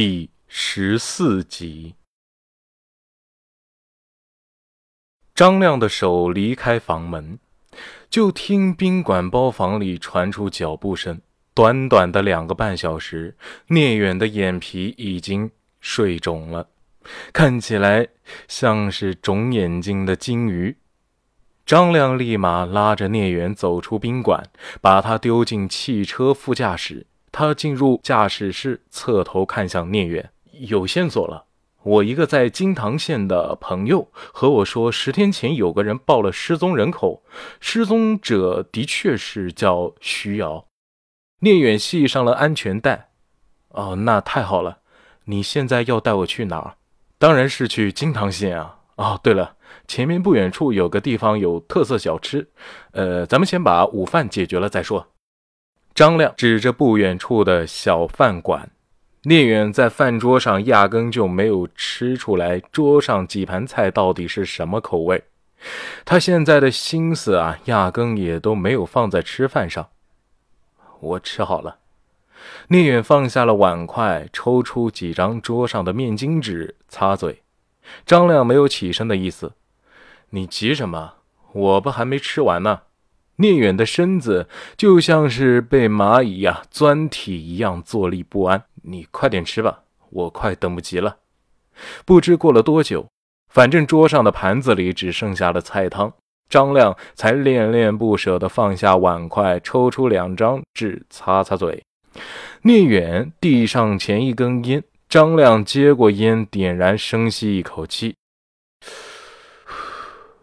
第十四集。张亮的手离开房门，就听宾馆包房里传出脚步声。短短的两个半小时，聂远的眼皮已经睡肿了，看起来像是肿眼睛的金鱼。张亮立马拉着聂远走出宾馆，把他丢进汽车副驾驶。他进入驾驶室，侧头看向聂远：“有线索了。我一个在金堂县的朋友和我说，十天前有个人报了失踪人口，失踪者的确是叫徐瑶。”聂远系上了安全带。“哦，那太好了。你现在要带我去哪儿？当然是去金堂县啊。哦，对了。”前面不远处有个地方有特色小吃，呃，咱们先把午饭解决了再说。张亮指着不远处的小饭馆，聂远在饭桌上压根就没有吃出来桌上几盘菜到底是什么口味，他现在的心思啊，压根也都没有放在吃饭上。我吃好了。聂远放下了碗筷，抽出几张桌上的面巾纸擦嘴。张亮没有起身的意思。你急什么？我不还没吃完呢。聂远的身子就像是被蚂蚁呀钻体一样坐立不安。你快点吃吧，我快等不及了。不知过了多久，反正桌上的盘子里只剩下了菜汤，张亮才恋恋不舍地放下碗筷，抽出两张纸擦擦嘴。聂远递上前一根烟，张亮接过烟，点燃，深吸一口气。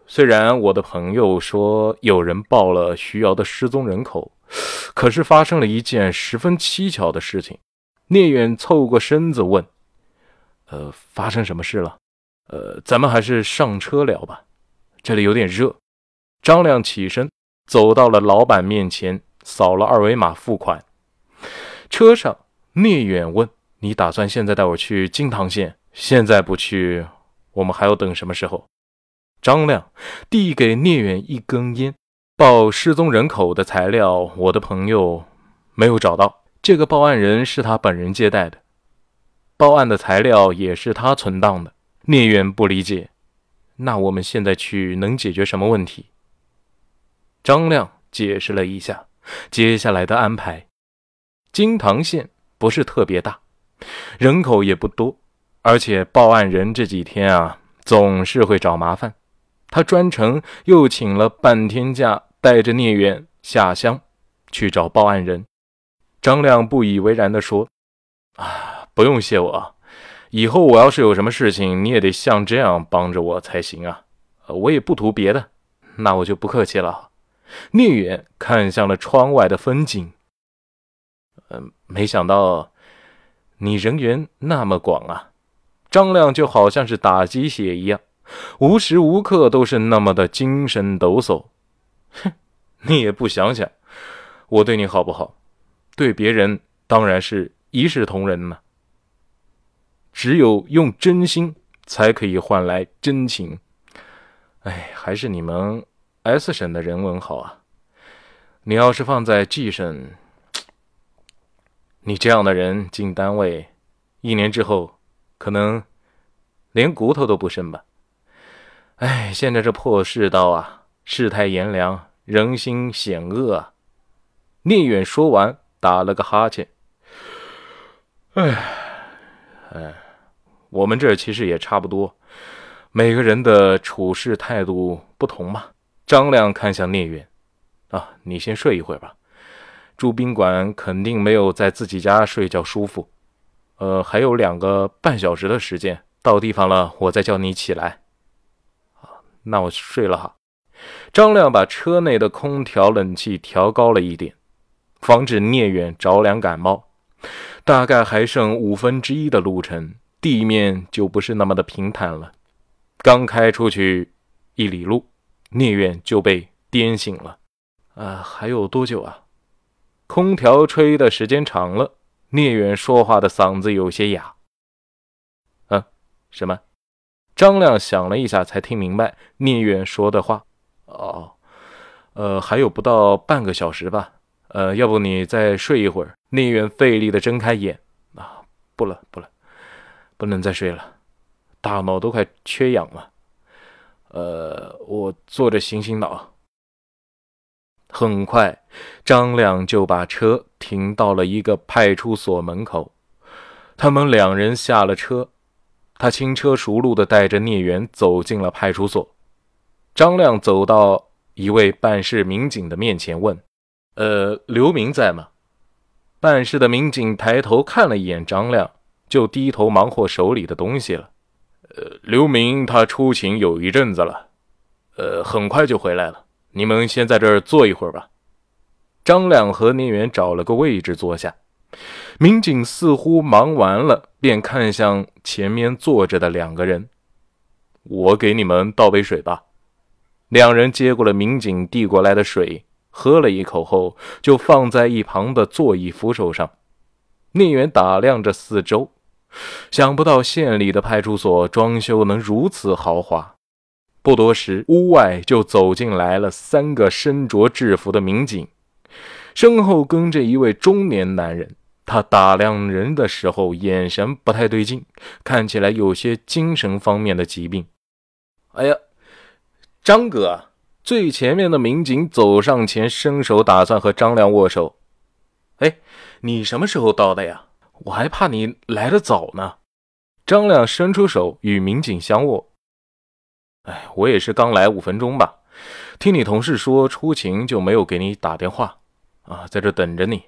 虽然我的朋友说有人报了徐瑶的失踪人口，可是发生了一件十分蹊跷的事情。聂远凑过身子问：“呃，发生什么事了？呃，咱们还是上车聊吧，这里有点热。”张亮起身走到了老板面前，扫了二维码付款。车上，聂远问：“你打算现在带我去金堂县？现在不去，我们还要等什么时候？”张亮递给聂远一根烟，报失踪人口的材料，我的朋友没有找到。这个报案人是他本人接待的，报案的材料也是他存档的。聂远不理解，那我们现在去能解决什么问题？张亮解释了一下接下来的安排。金堂县不是特别大，人口也不多，而且报案人这几天啊总是会找麻烦。他专程又请了半天假，带着聂远下乡去找报案人。张亮不以为然地说：“啊，不用谢我，以后我要是有什么事情，你也得像这样帮着我才行啊。我也不图别的，那我就不客气了。”聂远看向了窗外的风景，嗯，没想到你人缘那么广啊。张亮就好像是打鸡血一样。无时无刻都是那么的精神抖擞，哼，你也不想想，我对你好不好？对别人当然是一视同仁呢。只有用真心才可以换来真情。哎，还是你们 S 省的人文好啊！你要是放在 G 省，你这样的人进单位，一年之后可能连骨头都不剩吧。哎，现在这破世道啊，世态炎凉，人心险恶啊！聂远说完，打了个哈欠。哎，哎，我们这其实也差不多，每个人的处事态度不同嘛。张亮看向聂远，啊，你先睡一会儿吧。住宾馆肯定没有在自己家睡觉舒服。呃，还有两个半小时的时间，到地方了，我再叫你起来。那我睡了哈。张亮把车内的空调冷气调高了一点，防止聂远着凉感冒。大概还剩五分之一的路程，地面就不是那么的平坦了。刚开出去一里路，聂远就被颠醒了。啊，还有多久啊？空调吹的时间长了，聂远说话的嗓子有些哑。嗯，什么？张亮想了一下，才听明白聂远说的话。哦，呃，还有不到半个小时吧。呃，要不你再睡一会儿？聂远费力的睁开眼。啊，不了，不了，不能再睡了，大脑都快缺氧了。呃，我坐着醒醒脑。很快，张亮就把车停到了一个派出所门口。他们两人下了车，他轻车熟路地带着聂远走进了派出所。张亮走到一位办事民警的面前，问：“呃，刘明在吗？”办事的民警抬头看了一眼张亮，就低头忙活手里的东西了。呃，刘明他出勤有一阵子了，呃，很快就回来了。你们先在这儿坐一会儿吧。张亮和聂远找了个位置坐下，民警似乎忙完了，便看向前面坐着的两个人：“我给你们倒杯水吧。”两人接过了民警递过来的水，喝了一口后，就放在一旁的座椅扶手上。聂远打量着四周，想不到县里的派出所装修能如此豪华。不多时，屋外就走进来了三个身着制服的民警，身后跟着一位中年男人。他打量人的时候，眼神不太对劲，看起来有些精神方面的疾病。哎呀，张哥！最前面的民警走上前，伸手打算和张亮握手。哎，你什么时候到的呀？我还怕你来的早呢。张亮伸出手与民警相握。哎，我也是刚来五分钟吧，听你同事说出勤就没有给你打电话，啊，在这等着你。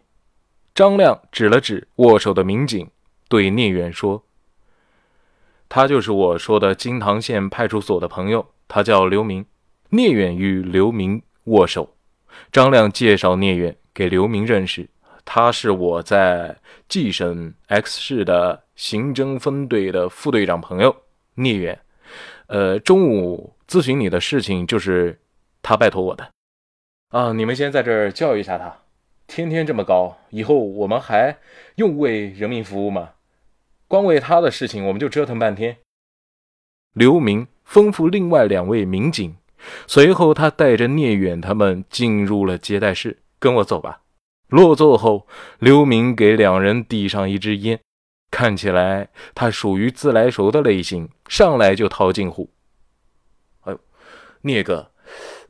张亮指了指握手的民警，对聂远说：“他就是我说的金堂县派出所的朋友，他叫刘明。”聂远与刘明握手，张亮介绍聂远给刘明认识，他是我在冀省 X 市的刑侦分队的副队长朋友聂远。呃，中午咨询你的事情就是他拜托我的，啊，你们先在这儿教育一下他，天天这么高，以后我们还用为人民服务吗？光为他的事情我们就折腾半天。刘明吩咐另外两位民警，随后他带着聂远他们进入了接待室，跟我走吧。落座后，刘明给两人递上一支烟。看起来他属于自来熟的类型，上来就套近乎。哎呦，聂哥，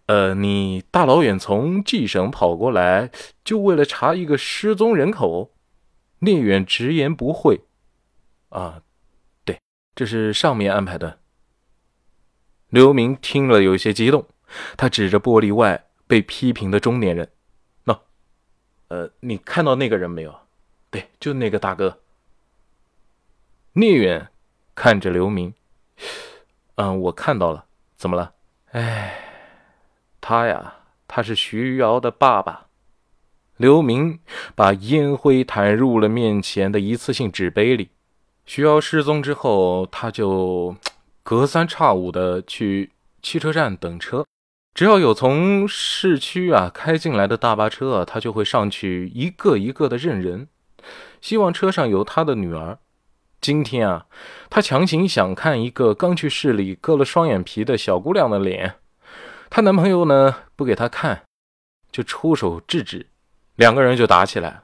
呃，你大老远从冀省跑过来，就为了查一个失踪人口？聂远直言不讳。啊，对，这是上面安排的。刘明听了有些激动，他指着玻璃外被批评的中年人：“喏，呃，你看到那个人没有？对，就那个大哥。”聂远看着刘明，嗯，我看到了，怎么了？哎，他呀，他是徐瑶的爸爸。刘明把烟灰弹入了面前的一次性纸杯里。徐瑶失踪之后，他就隔三差五的去汽车站等车，只要有从市区啊开进来的大巴车，他就会上去一个一个的认人，希望车上有他的女儿。今天啊，他强行想看一个刚去市里割了双眼皮的小姑娘的脸，她男朋友呢不给她看，就出手制止，两个人就打起来。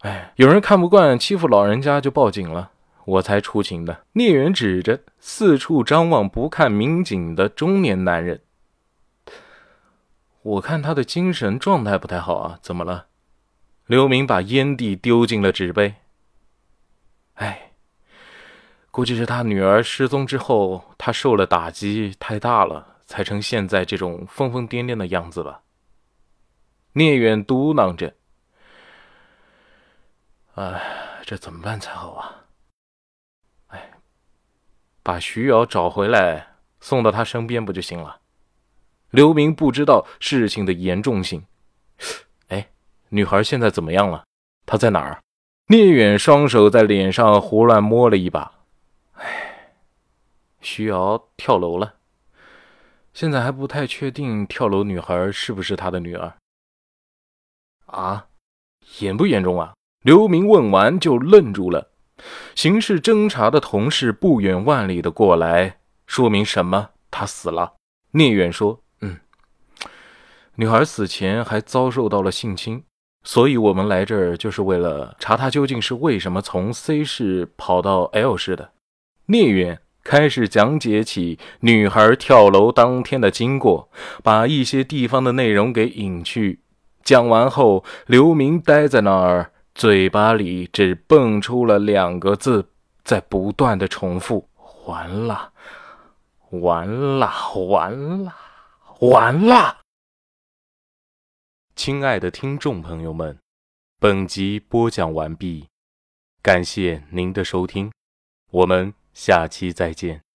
哎，有人看不惯欺负老人家就报警了，我才出勤的。聂远指着四处张望不看民警的中年男人，我看他的精神状态不太好啊，怎么了？刘明把烟蒂丢进了纸杯。哎。估计是他女儿失踪之后，他受了打击太大了，才成现在这种疯疯癫癫的样子吧。聂远嘟囔着：“哎，这怎么办才好啊？哎，把徐瑶找回来，送到他身边不就行了？”刘明不知道事情的严重性。哎，女孩现在怎么样了？她在哪儿？聂远双手在脸上胡乱摸了一把。徐瑶跳楼了，现在还不太确定跳楼女孩是不是他的女儿。啊，严不严重啊？刘明问完就愣住了。刑事侦查的同事不远万里的过来，说明什么？他死了。聂远说：“嗯，女孩死前还遭受到了性侵，所以我们来这儿就是为了查她究竟是为什么从 C 市跑到 L 市的。”聂远开始讲解起女孩跳楼当天的经过，把一些地方的内容给隐去。讲完后，刘明呆在那儿，嘴巴里只蹦出了两个字，在不断的重复：“完了，完了，完了，完了。”亲爱的听众朋友们，本集播讲完毕，感谢您的收听，我们下期再见。